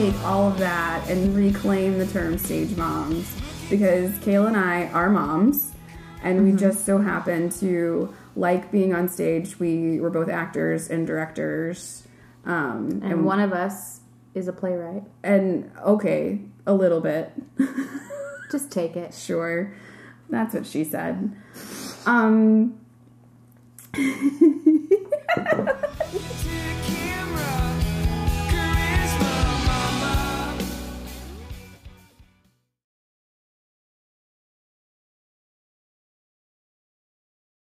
Take all of that and reclaim the term stage moms because Kayla and I are moms and we mm-hmm. just so happen to like being on stage. We were both actors and directors. Um, And one of us is a playwright. and okay, a little bit. Just take it. Sure. That's what she said. Um